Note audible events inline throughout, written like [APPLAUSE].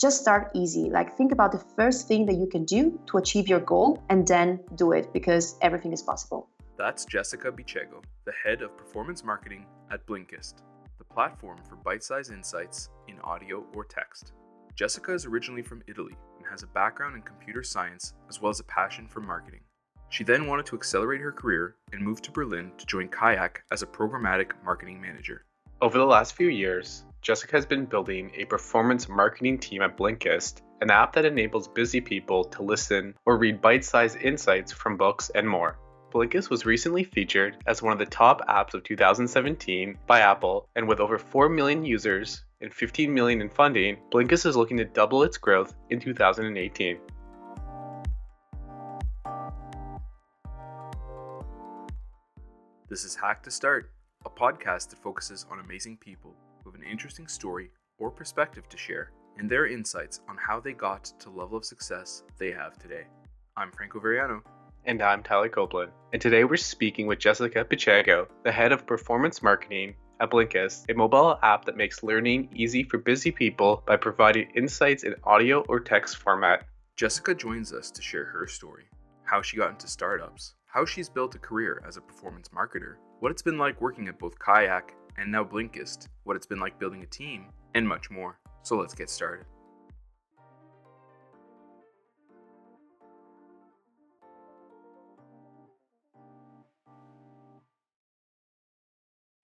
just start easy. Like think about the first thing that you can do to achieve your goal and then do it because everything is possible. That's Jessica Bicego, the head of performance marketing at Blinkist, the platform for bite sized insights in audio or text. Jessica is originally from Italy and has a background in computer science as well as a passion for marketing. She then wanted to accelerate her career and moved to Berlin to join Kayak as a programmatic marketing manager. Over the last few years, Jessica has been building a performance marketing team at Blinkist, an app that enables busy people to listen or read bite sized insights from books and more. Blinkist was recently featured as one of the top apps of 2017 by Apple, and with over 4 million users and 15 million in funding, Blinkist is looking to double its growth in 2018. This is Hack to Start, a podcast that focuses on amazing people with an interesting story or perspective to share and their insights on how they got to the level of success they have today. I'm Franco Veriano. And I'm Tyler Copeland. And today we're speaking with Jessica Bicego, the head of performance marketing at Blinkist, a mobile app that makes learning easy for busy people by providing insights in audio or text format. Jessica joins us to share her story, how she got into startups, how she's built a career as a performance marketer, what it's been like working at both Kayak and now Blinkist, what it's been like building a team, and much more. So let's get started.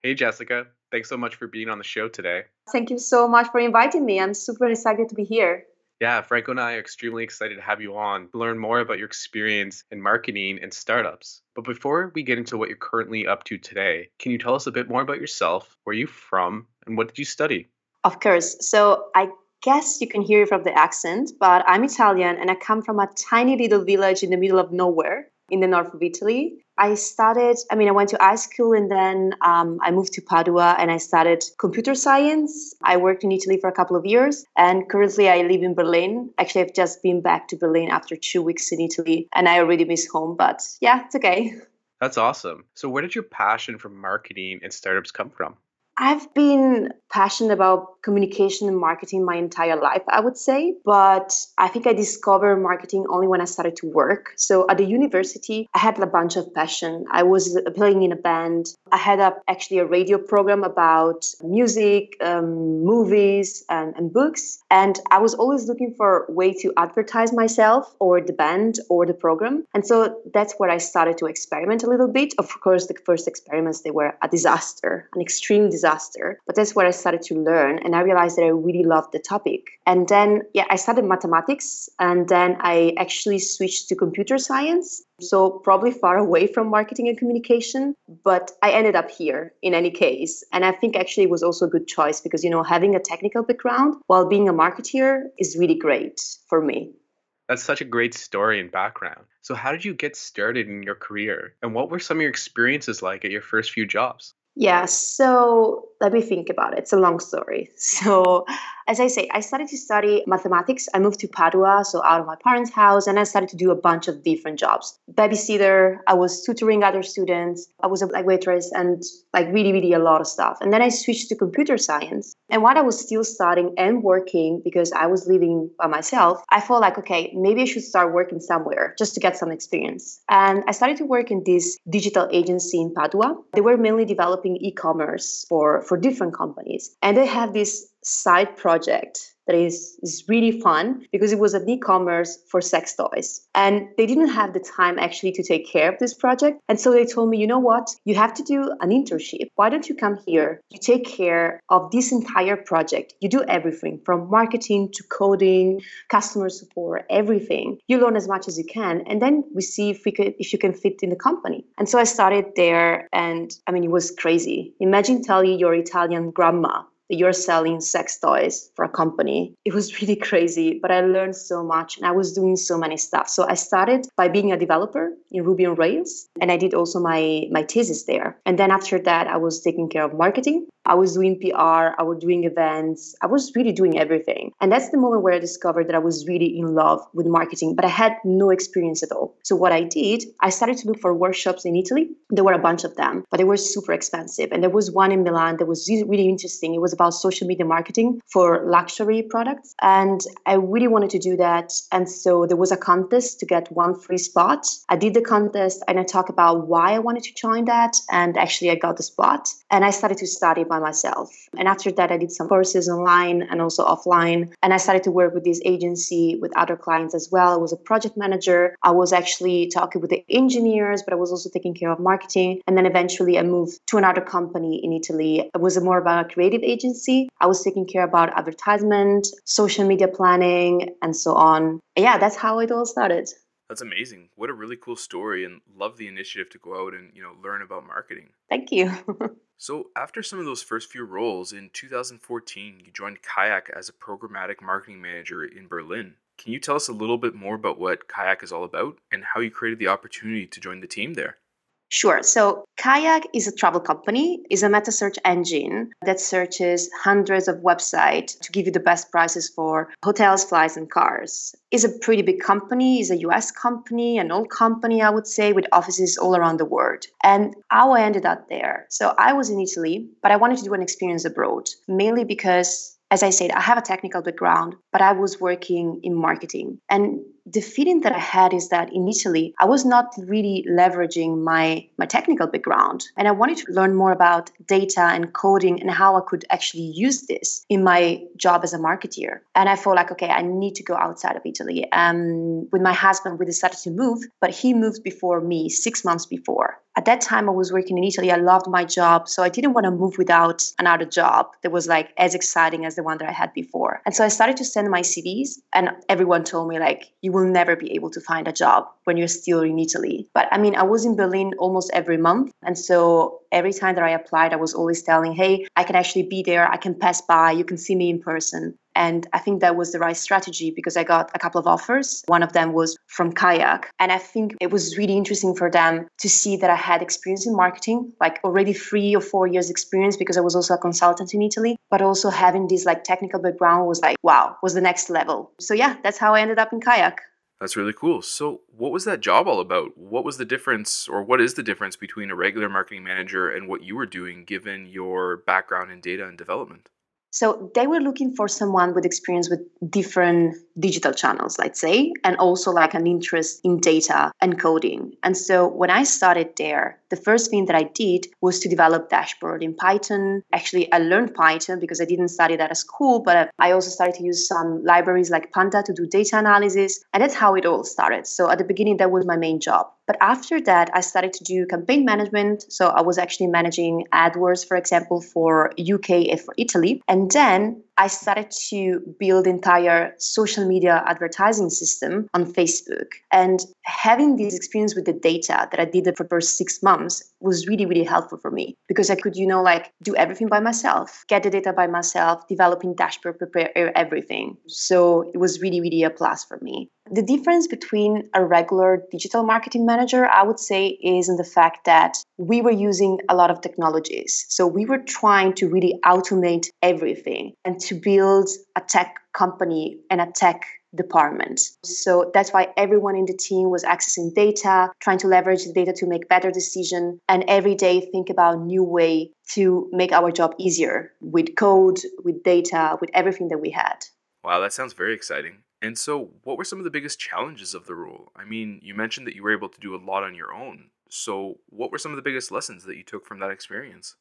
Hey, Jessica. Thanks so much for being on the show today. Thank you so much for inviting me. I'm super excited to be here. Yeah, Franco and I are extremely excited to have you on to learn more about your experience in marketing and startups. But before we get into what you're currently up to today, can you tell us a bit more about yourself? Where are you from? And what did you study? Of course. So I guess you can hear from the accent, but I'm Italian and I come from a tiny little village in the middle of nowhere in the north of Italy. I started, I mean, I went to high school and then um, I moved to Padua and I studied computer science. I worked in Italy for a couple of years and currently I live in Berlin. Actually, I've just been back to Berlin after two weeks in Italy and I already miss home, but yeah, it's okay. That's awesome. So, where did your passion for marketing and startups come from? I've been passionate about communication and marketing my entire life, I would say. But I think I discovered marketing only when I started to work. So at the university, I had a bunch of passion. I was playing in a band. I had a, actually a radio program about music, um, movies, and, and books. And I was always looking for a way to advertise myself or the band or the program. And so that's where I started to experiment a little bit. Of course, the first experiments, they were a disaster, an extreme disaster disaster. But that's where I started to learn and I realized that I really loved the topic. And then, yeah, I started mathematics and then I actually switched to computer science. So, probably far away from marketing and communication, but I ended up here in any case. And I think actually it was also a good choice because, you know, having a technical background while being a marketeer is really great for me. That's such a great story and background. So, how did you get started in your career? And what were some of your experiences like at your first few jobs? Yeah, so let me think about it. It's a long story. [LAUGHS] So, as I say, I started to study mathematics. I moved to Padua, so out of my parents' house, and I started to do a bunch of different jobs. Babysitter, I was tutoring other students, I was a like waitress, and like really, really a lot of stuff. And then I switched to computer science. And while I was still studying and working, because I was living by myself, I felt like, okay, maybe I should start working somewhere just to get some experience. And I started to work in this digital agency in Padua. They were mainly developing e-commerce for for different companies. And they have this side project that is, is really fun because it was an e-commerce for sex toys. And they didn't have the time actually to take care of this project. And so they told me you know what? You have to do an internship. Why don't you come here? You take care of this entire project. You do everything from marketing to coding customer support everything. You learn as much as you can and then we see if we could if you can fit in the company. And so i started there and i mean it was crazy. Imagine telling your italian grandma you're selling sex toys for a company. It was really crazy, but I learned so much and I was doing so many stuff. So I started by being a developer in Ruby on Rails. And I did also my, my thesis there. And then after that, I was taking care of marketing. I was doing PR, I was doing events, I was really doing everything. And that's the moment where I discovered that I was really in love with marketing, but I had no experience at all. So what I did, I started to look for workshops in Italy. There were a bunch of them, but they were super expensive. And there was one in Milan that was really interesting. It was about social media marketing for luxury products. And I really wanted to do that. And so there was a contest to get one free spot. I did the contest and I talked about why I wanted to join that. And actually, I got the spot. And I started to study by myself. And after that, I did some courses online and also offline. And I started to work with this agency with other clients as well. I was a project manager. I was actually talking with the engineers, but I was also taking care of marketing. And then eventually I moved to another company in Italy. It was more about a creative agency. I was taking care about advertisement, social media planning, and so on. yeah, that's how it all started. That's amazing. What a really cool story and love the initiative to go out and, you know, learn about marketing. Thank you. [LAUGHS] so, after some of those first few roles in 2014, you joined Kayak as a programmatic marketing manager in Berlin. Can you tell us a little bit more about what Kayak is all about and how you created the opportunity to join the team there? Sure. So Kayak is a travel company, is a meta search engine that searches hundreds of websites to give you the best prices for hotels, flights, and cars. Is a pretty big company, is a US company, an old company, I would say, with offices all around the world. And how I ended up there. So I was in Italy, but I wanted to do an experience abroad, mainly because as I said, I have a technical background, but I was working in marketing. And the feeling that I had is that initially I was not really leveraging my, my technical background. And I wanted to learn more about data and coding and how I could actually use this in my job as a marketeer. And I felt like, okay, I need to go outside of Italy. Um, with my husband, we decided to move, but he moved before me, six months before. At that time, I was working in Italy. I loved my job. So I didn't want to move without another job that was like as exciting as the one that I had before. And so I started to send my CVs, and everyone told me, like, you you will never be able to find a job when you're still in Italy. But I mean, I was in Berlin almost every month. And so every time that I applied, I was always telling, hey, I can actually be there. I can pass by. You can see me in person. And I think that was the right strategy because I got a couple of offers. One of them was from Kayak. And I think it was really interesting for them to see that I had experience in marketing, like already three or four years experience because I was also a consultant in Italy, but also having this like technical background was like, wow, was the next level. So yeah, that's how I ended up in Kayak. That's really cool. So, what was that job all about? What was the difference, or what is the difference between a regular marketing manager and what you were doing given your background in data and development? So they were looking for someone with experience with different digital channels, let's say, and also like an interest in data and coding. And so when I started there, the first thing that I did was to develop dashboard in Python. Actually, I learned Python because I didn't study that at school, but I also started to use some libraries like Panda to do data analysis. And that's how it all started. So at the beginning, that was my main job. But after that, I started to do campaign management. So I was actually managing AdWords, for example, for UK and for Italy. And then I started to build entire social media advertising system on Facebook. And having this experience with the data that I did for the first six months was really, really helpful for me because I could, you know, like do everything by myself, get the data by myself, developing dashboard, prepare everything. So it was really, really a plus for me. The difference between a regular digital marketing manager, I would say, is in the fact that we were using a lot of technologies. So we were trying to really automate everything and to build a tech company and a tech department. So that's why everyone in the team was accessing data, trying to leverage the data to make better decision and every day think about new way to make our job easier with code, with data, with everything that we had. Wow, that sounds very exciting. And so, what were some of the biggest challenges of the role? I mean, you mentioned that you were able to do a lot on your own. So, what were some of the biggest lessons that you took from that experience?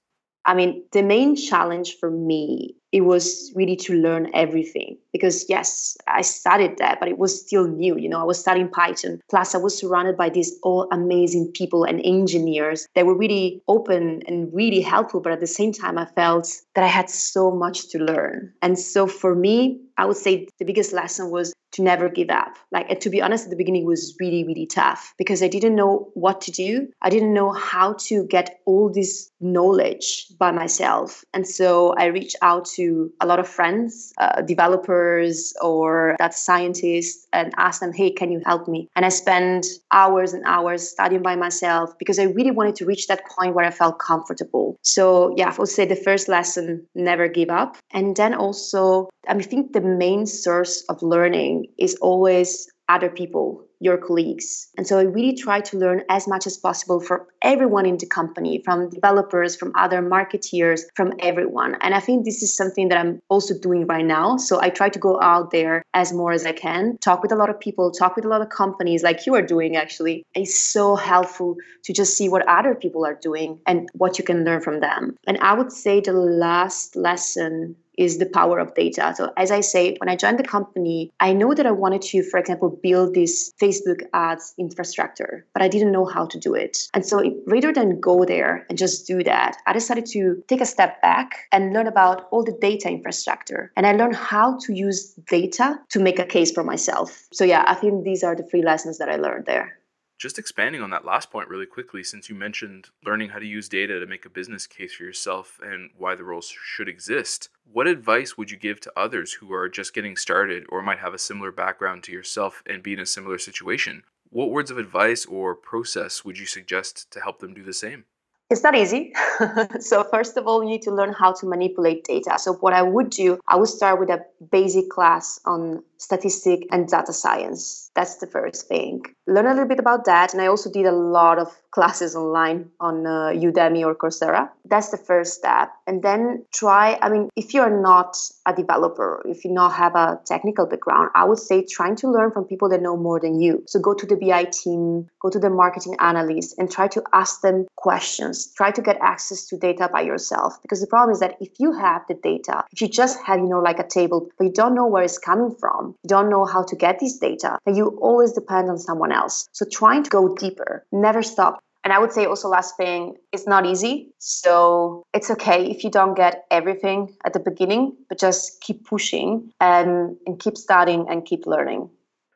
I mean, the main challenge for me it was really to learn everything. Because yes i studied that but it was still new you know i was studying python. Plus i was surrounded by these all amazing people and engineers that were really open and really helpful. But at the same time i felt that i had so much to learn. And so for me i would say the biggest lesson was to never give up. Like to be honest at the beginning was really really tough because i didn't know what to do. I didn't know how to get all this knowledge by myself. And so i reached out to to a lot of friends, uh, developers or data scientists, and ask them, hey, can you help me? And I spend hours and hours studying by myself because I really wanted to reach that point where I felt comfortable. So, yeah, I would say the first lesson never give up. And then also, I think the main source of learning is always other people, your colleagues. And so I really try to learn as much as possible from everyone in the company, from developers, from other marketeers, from everyone. And I think this is something that I'm also doing right now. So I try to go out there as more as I can, talk with a lot of people, talk with a lot of companies like you are doing actually. It's so helpful to just see what other people are doing and what you can learn from them. And I would say the last lesson is the power of data. So as I say, when I joined the company, I know that I wanted to, for example, build this Facebook ads infrastructure, but I didn't know how to do it. And so rather than go there and just do that, I decided to take a step back and learn about all the data infrastructure. And I learned how to use data to make a case for myself. So yeah, I think these are the three lessons that I learned there. Just expanding on that last point really quickly, since you mentioned learning how to use data to make a business case for yourself and why the roles should exist, what advice would you give to others who are just getting started or might have a similar background to yourself and be in a similar situation? What words of advice or process would you suggest to help them do the same? It's not easy. [LAUGHS] so, first of all, you need to learn how to manipulate data. So, what I would do, I would start with a basic class on statistic and data science. That's the first thing. Learn a little bit about that. And I also did a lot of classes online on uh, Udemy or Coursera. That's the first step. And then try, I mean, if you're not a developer, if you not have a technical background, I would say trying to learn from people that know more than you. So go to the BI team, go to the marketing analyst and try to ask them questions. Try to get access to data by yourself. Because the problem is that if you have the data, if you just have, you know, like a table, but you don't know where it's coming from, you don't know how to get these data, then you always depend on someone else. So trying to go deeper, never stop. And I would say also last thing, it's not easy. So it's okay if you don't get everything at the beginning, but just keep pushing and, and keep studying and keep learning.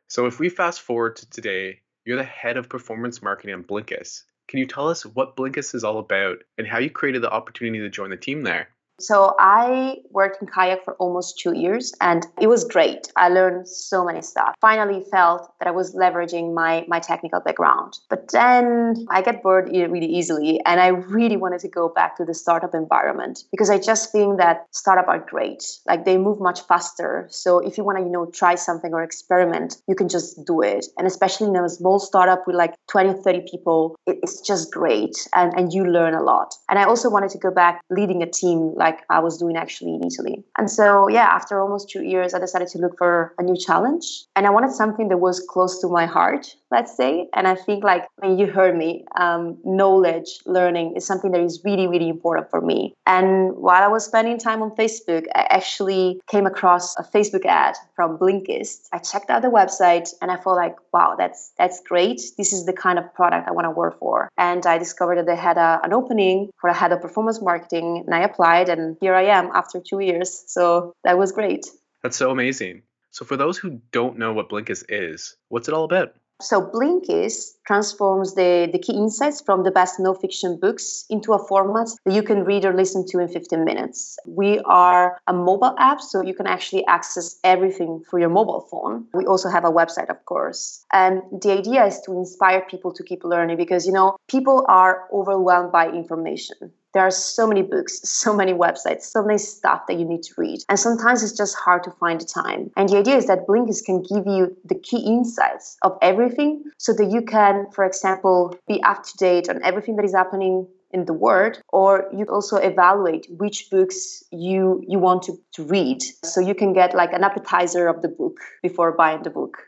So if we fast forward to today, you're the head of performance marketing on Blinkist. Can you tell us what Blinkist is all about and how you created the opportunity to join the team there? So I worked in kayak for almost two years and it was great. I learned so many stuff. Finally felt that I was leveraging my, my technical background. But then I get bored really easily and I really wanted to go back to the startup environment because I just think that startup are great. Like they move much faster. So if you want to, you know, try something or experiment, you can just do it. And especially in a small startup with like 20, 30 people, it's just great and, and you learn a lot. And I also wanted to go back leading a team like I was doing actually in Italy. And so, yeah, after almost two years, I decided to look for a new challenge. And I wanted something that was close to my heart, let's say. And I think, like, mean, you heard me, um, knowledge, learning is something that is really, really important for me. And while I was spending time on Facebook, I actually came across a Facebook ad from Blinkist. I checked out the website and I felt like, wow, that's that's great. This is the kind of product I want to work for. And I discovered that they had a, an opening for a head of performance marketing, and I applied and here I am after two years. So that was great. That's so amazing. So, for those who don't know what Blinkist is, what's it all about? So, Blinkist transforms the, the key insights from the best no fiction books into a format that you can read or listen to in 15 minutes. We are a mobile app, so you can actually access everything through your mobile phone. We also have a website, of course. And the idea is to inspire people to keep learning because, you know, people are overwhelmed by information there are so many books, so many websites, so many stuff that you need to read. And sometimes it's just hard to find the time. And the idea is that Blinkist can give you the key insights of everything so that you can, for example, be up to date on everything that is happening in the world or you also evaluate which books you you want to, to read so you can get like an appetizer of the book before buying the book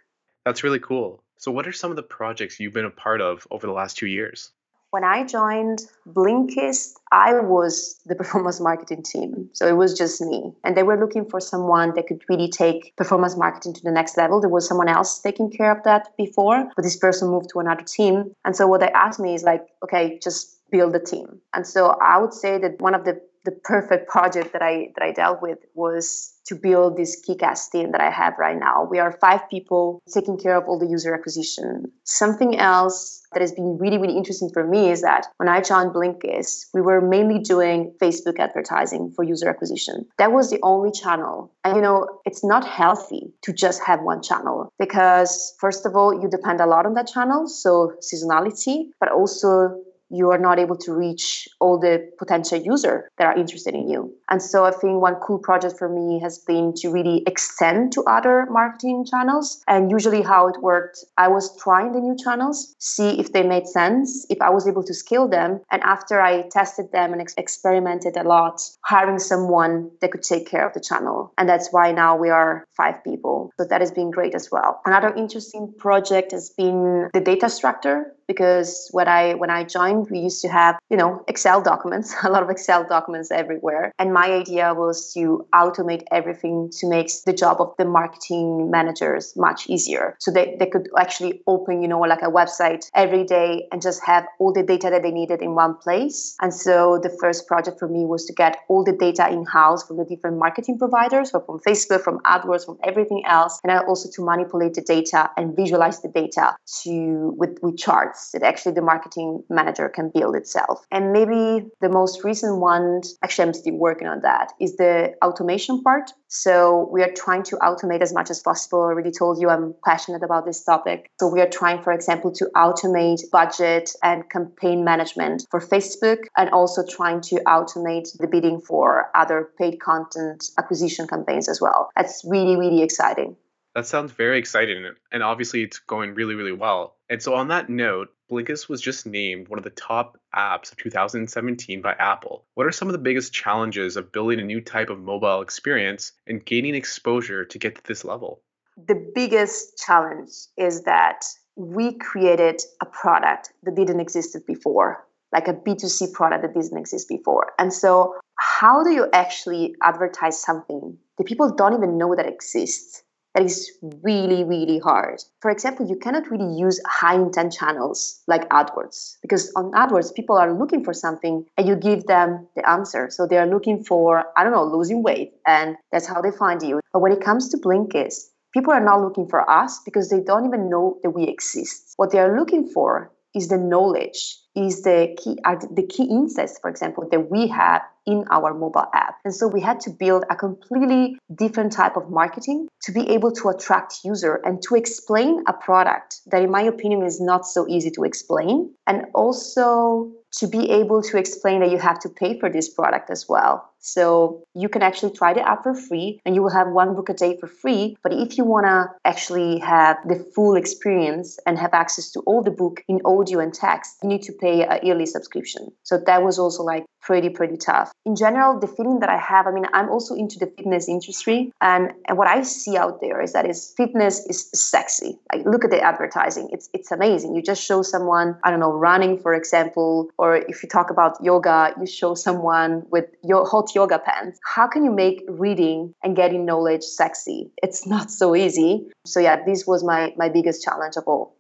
that's really cool so what are some of the projects you've been a part of over the last two years when I joined Blinkist, I was the performance marketing team. So it was just me. And they were looking for someone that could really take performance marketing to the next level. There was someone else taking care of that before, but this person moved to another team. And so what they asked me is like, okay, just build a team. And so I would say that one of the the perfect project that I that I dealt with was to build this kick-ass team that I have right now. We are five people taking care of all the user acquisition. Something else that has been really, really interesting for me is that when I joined Blinkist, we were mainly doing Facebook advertising for user acquisition. That was the only channel. And you know, it's not healthy to just have one channel because first of all, you depend a lot on that channel, so seasonality, but also you are not able to reach all the potential user that are interested in you. And so I think one cool project for me has been to really extend to other marketing channels. And usually how it worked, I was trying the new channels, see if they made sense, if I was able to scale them. And after I tested them and ex- experimented a lot, hiring someone that could take care of the channel. And that's why now we are five people. So that has been great as well. Another interesting project has been the data structure because when I when I joined, we used to have you know Excel documents, [LAUGHS] a lot of Excel documents everywhere, and my idea was to automate everything to make the job of the marketing managers much easier, so they they could actually open you know like a website every day and just have all the data that they needed in one place. And so the first project for me was to get all the data in house from the different marketing providers, so from Facebook, from AdWords, from everything else, and also to manipulate the data and visualize the data to with with charts parts that actually the marketing manager can build itself. And maybe the most recent one, actually, I'm still working on that, is the automation part. So we are trying to automate as much as possible. I already told you I'm passionate about this topic. So we are trying, for example, to automate budget and campaign management for Facebook and also trying to automate the bidding for other paid content acquisition campaigns as well. That's really, really exciting. That sounds very exciting, and obviously it's going really, really well. And so, on that note, Blinkist was just named one of the top apps of 2017 by Apple. What are some of the biggest challenges of building a new type of mobile experience and gaining exposure to get to this level? The biggest challenge is that we created a product that didn't exist before, like a B2C product that didn't exist before. And so, how do you actually advertise something that people don't even know that exists? That is really, really hard. For example, you cannot really use high intent channels like AdWords because on AdWords, people are looking for something and you give them the answer. So they are looking for, I don't know, losing weight, and that's how they find you. But when it comes to Blinkist, people are not looking for us because they don't even know that we exist. What they are looking for is the knowledge, is the key, are the key insights, for example, that we have in our mobile app. And so we had to build a completely different type of marketing to be able to attract user and to explain a product that in my opinion is not so easy to explain and also to be able to explain that you have to pay for this product as well. So you can actually try the app for free and you will have one book a day for free. But if you want to actually have the full experience and have access to all the book in audio and text, you need to pay a yearly subscription. So that was also like pretty, pretty tough. In general, the feeling that I have, I mean, I'm also into the fitness industry. And, and what I see out there is that is fitness is sexy. Like look at the advertising. It's it's amazing. You just show someone, I don't know, running, for example, or if you talk about yoga, you show someone with your hot yoga pants. How can you make reading and getting knowledge sexy? It's not so easy. So yeah, this was my my biggest challenge of all.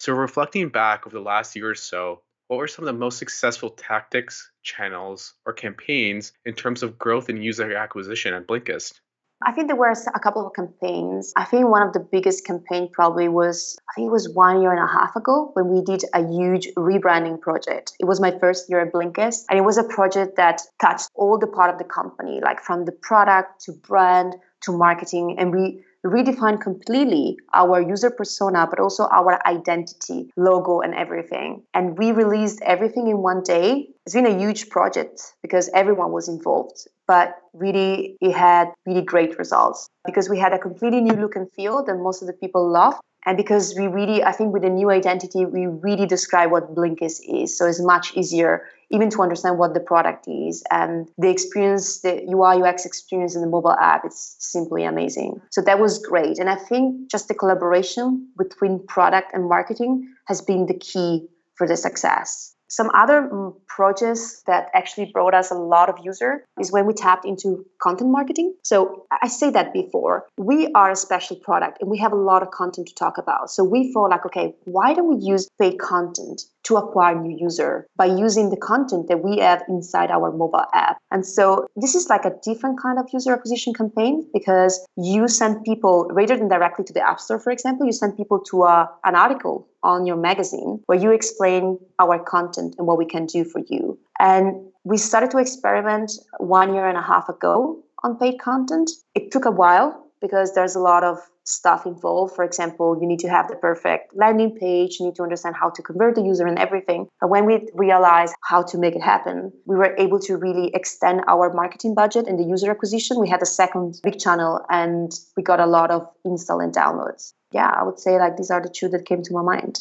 So reflecting back over the last year or so, what were some of the most successful tactics, channels, or campaigns in terms of growth and user acquisition at Blinkist? I think there were a couple of campaigns. I think one of the biggest campaign probably was I think it was one year and a half ago when we did a huge rebranding project. It was my first year at Blinkist, and it was a project that touched all the part of the company, like from the product to brand to marketing, and we redefine completely our user persona, but also our identity, logo, and everything. And we released everything in one day. It's been a huge project because everyone was involved, but really it had really great results because we had a completely new look and feel that most of the people loved and because we really i think with the new identity we really describe what blinkist is so it's much easier even to understand what the product is. And the experience the ui ux experience in the mobile app it's simply amazing. So that was great. And i think just the collaboration between product and marketing has been the key for the success some other mm, projects that actually brought us a lot of user is when we tapped into content marketing. So I say that before. We are a special product and we have a lot of content to talk about. So we thought like, okay, why don't we use paid content to acquire new user by using the content that we have inside our mobile app. And so this is like a different kind of user acquisition campaign because you send people rather than directly to the app store, for example, you send people to a, an article on your magazine where you explain our content and what we can do for you. And we started to experiment one year and a half ago on paid content. It took a while because there's a lot of stuff involved. For example, you need to have the perfect landing page, you need to understand how to convert the user and everything. But when we realized how to make it happen, we were able to really extend our marketing budget and the user acquisition. We had a second big channel and we got a lot of install and downloads. Yeah, I would say like these are the two that came to my mind.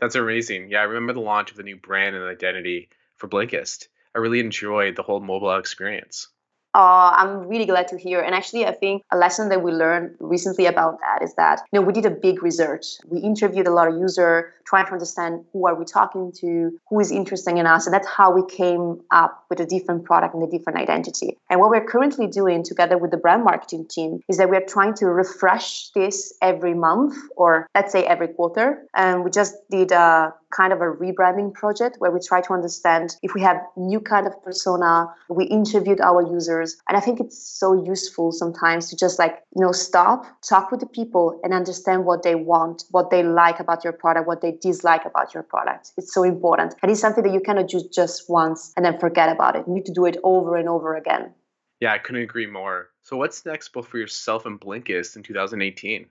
That's amazing. Yeah, I remember the launch of the new brand and identity for Blinkist. I really enjoyed the whole mobile experience. Uh, I'm really glad to hear. And actually, I think a lesson that we learned recently about that is that you know we did a big research. We interviewed a lot of users, trying to understand who are we talking to, who is interesting in us, and that's how we came up with a different product and a different identity. And what we're currently doing together with the brand marketing team is that we're trying to refresh this every month, or let's say every quarter. And we just did a kind of a rebranding project where we try to understand if we have new kind of persona. We interviewed our users, and I think it's so useful sometimes to just like you know stop, talk with the people, and understand what they want, what they like about your product, what they dislike about your product. It's so important, and it's something that you cannot do just once and then forget about it. You need to do it over and over again. Yeah, I couldn't agree more. So, what's next both for yourself and Blinkist in 2018?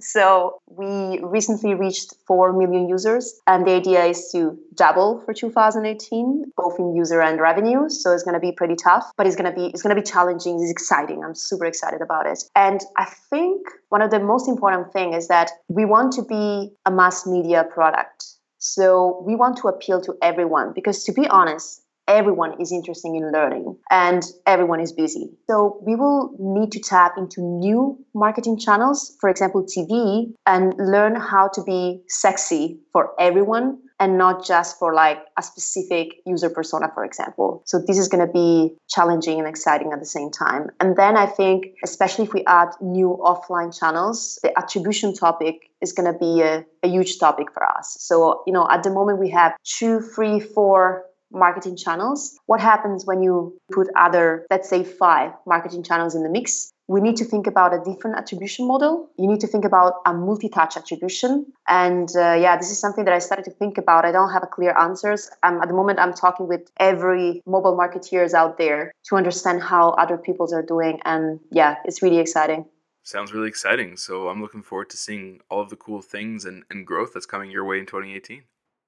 So we recently reached 4 million users, and the idea is to double for 2018, both in user and revenue. So it's going to be pretty tough, but it's going to be it's going to be challenging. It's exciting. I'm super excited about it. And I think one of the most important thing is that we want to be a mass media product. So we want to appeal to everyone because to be honest, everyone is interested in learning and everyone is busy. So we will need to tap into new marketing channels, for example, TV, and learn how to be sexy for everyone and not just for like a specific user persona, for example. So this is going to be challenging and exciting at the same time. And then I think, especially if we add new offline channels, the attribution topic is going to be a, a huge topic for us. So, you know, at the moment we have two, three, four marketing channels. What happens when you put other, let's say, five marketing channels in the mix? We need to think about a different attribution model. You need to think about a multi touch attribution. And uh, yeah, this is something that I started to think about. I don't have a clear answers. Um, at the moment, I'm talking with every mobile marketeers out there to understand how other people's are doing. And yeah, it's really exciting. Sounds really exciting. So I'm looking forward to seeing all of the cool things and, and growth that's coming your way in 2018.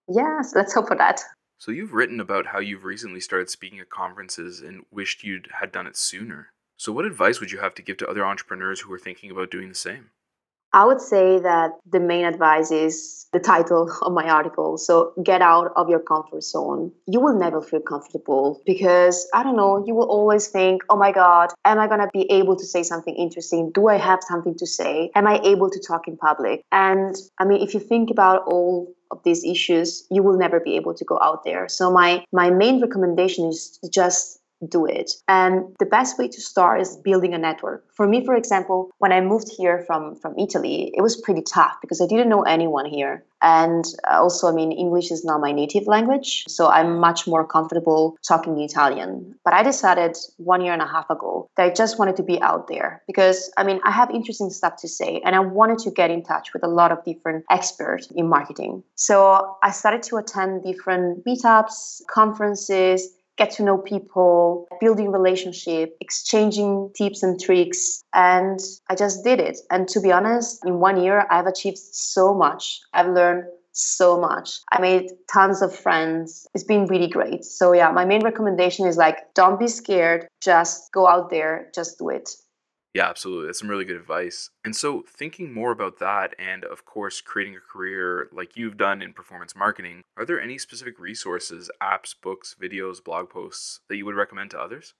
Yes, let's hope for that. So you've written about how you've recently started speaking at conferences and wished you'd had done it sooner. So what advice would you have to give to other entrepreneurs who are thinking about doing the same? I would say that the main advice is the title [LAUGHS] of my article. So get out of your comfort zone. You will never feel comfortable because I don't know, you will always think, oh my God, am I going to be able to say something interesting? Do I have something to say? Am I able to talk in public? And I mean, if you think about all of these issues, you will never be able to go out there. So my my main recommendation is just do it. And the best way to start is building a network. For me, for example, when I moved here from from Italy, it was pretty tough because I didn't know anyone here. And also, I mean, English is not my native language, so I'm much more comfortable talking in Italian. But I decided one year and a half ago that I just wanted to be out there because, I mean, I have interesting stuff to say and I wanted to get in touch with a lot of different experts in marketing. So I started to attend different meetups, conferences, get to know people, building relationship, exchanging tips and tricks. And I just did it. And to be honest, in one year, I've achieved so much. I've learned so much. I made tons of friends. It's been really great. So yeah, my main recommendation is like don't be scared, just go out there, just do it. Yeah, absolutely. That's some really good advice. And so, thinking more about that, and of course, creating a career like you've done in performance marketing, are there any specific resources, apps, books, videos, blog posts that you would recommend to others?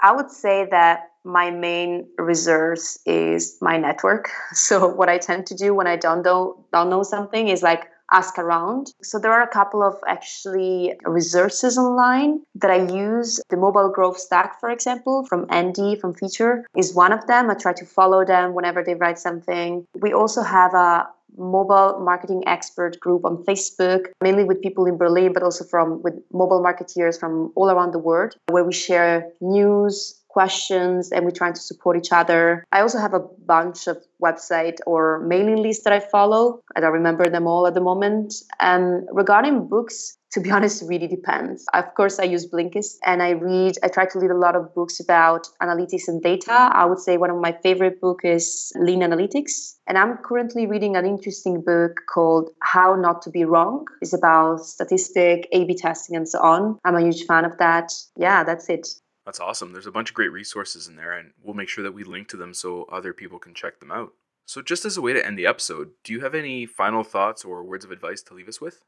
I would say that my main resource is my network. [LAUGHS] So, what I tend to do when I don't know, don't know something is like ask around. So there are a couple of actually resources online that I use. The mobile growth stack, for example, from Andy from Phiture is one of them. I try to follow them whenever they write something. We also have a mobile marketing expert group on Facebook, mainly with people in Berlin, but also from with mobile marketeers from all around the world, where we share news, questions and we're trying to support each other. I also have a bunch of website or mailing lists that I follow. I don't remember them all at the moment. And regarding books, to be [LAUGHS] honest, really depends. Of course, I use Blinkist and I read, I try to read a lot of books about analytics and data. I would say one of my favorite books is Lean Analytics. And I'm currently reading an interesting book called How Not to Be Wrong. It's about statistic, A B testing, and so on. I'm a huge fan of that. Yeah, that's it. That's awesome. There's a bunch of great resources in there, and we'll make sure that we link to them so other people can check them out. So, just as a way to end the episode, do you have any final thoughts or words of advice to leave us with?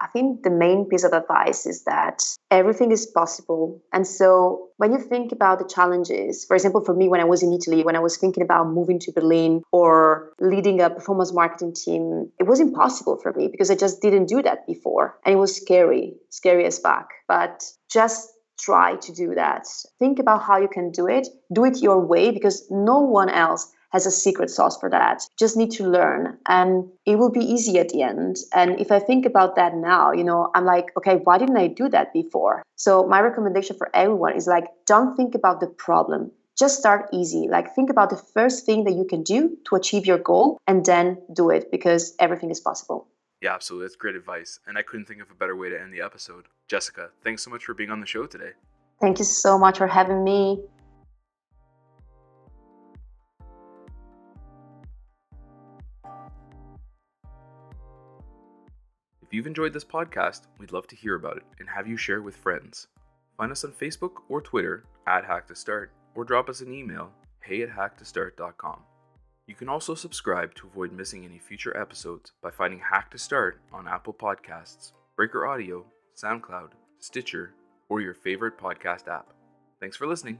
I think the main piece of advice is that everything is possible. And so when you think about the challenges, for example, for me, when I was in Italy, when I was thinking about moving to Berlin or leading a performance marketing team, it was impossible for me because I just didn't do that before. And it was scary, scary as fuck. But just try to do that. Think about how you can do it. Do it your way because no one else has a secret sauce for that. just need to learn and it will be easy at the end. And if I think about that now, you know, I'm like, okay, why didn't I do that before? So my recommendation for everyone is like, don't think about the problem. Just start easy. Like think about the first thing that you can do to achieve your goal and then do it because everything is possible. Yeah, absolutely. That's great advice. And I couldn't think of a better way to end the episode. Jessica, thanks so much for being on the show today. Thank you so much for having me. If you've enjoyed this podcast, we'd love to hear about it and have you share it with friends. Find us on Facebook or Twitter at Hack to Start, or drop us an email, hey at hacktostart.com. You can also subscribe to avoid missing any future episodes by finding Hack to Start on Apple Podcasts, Breaker Audio, SoundCloud, Stitcher, or your favorite podcast app. Thanks for listening.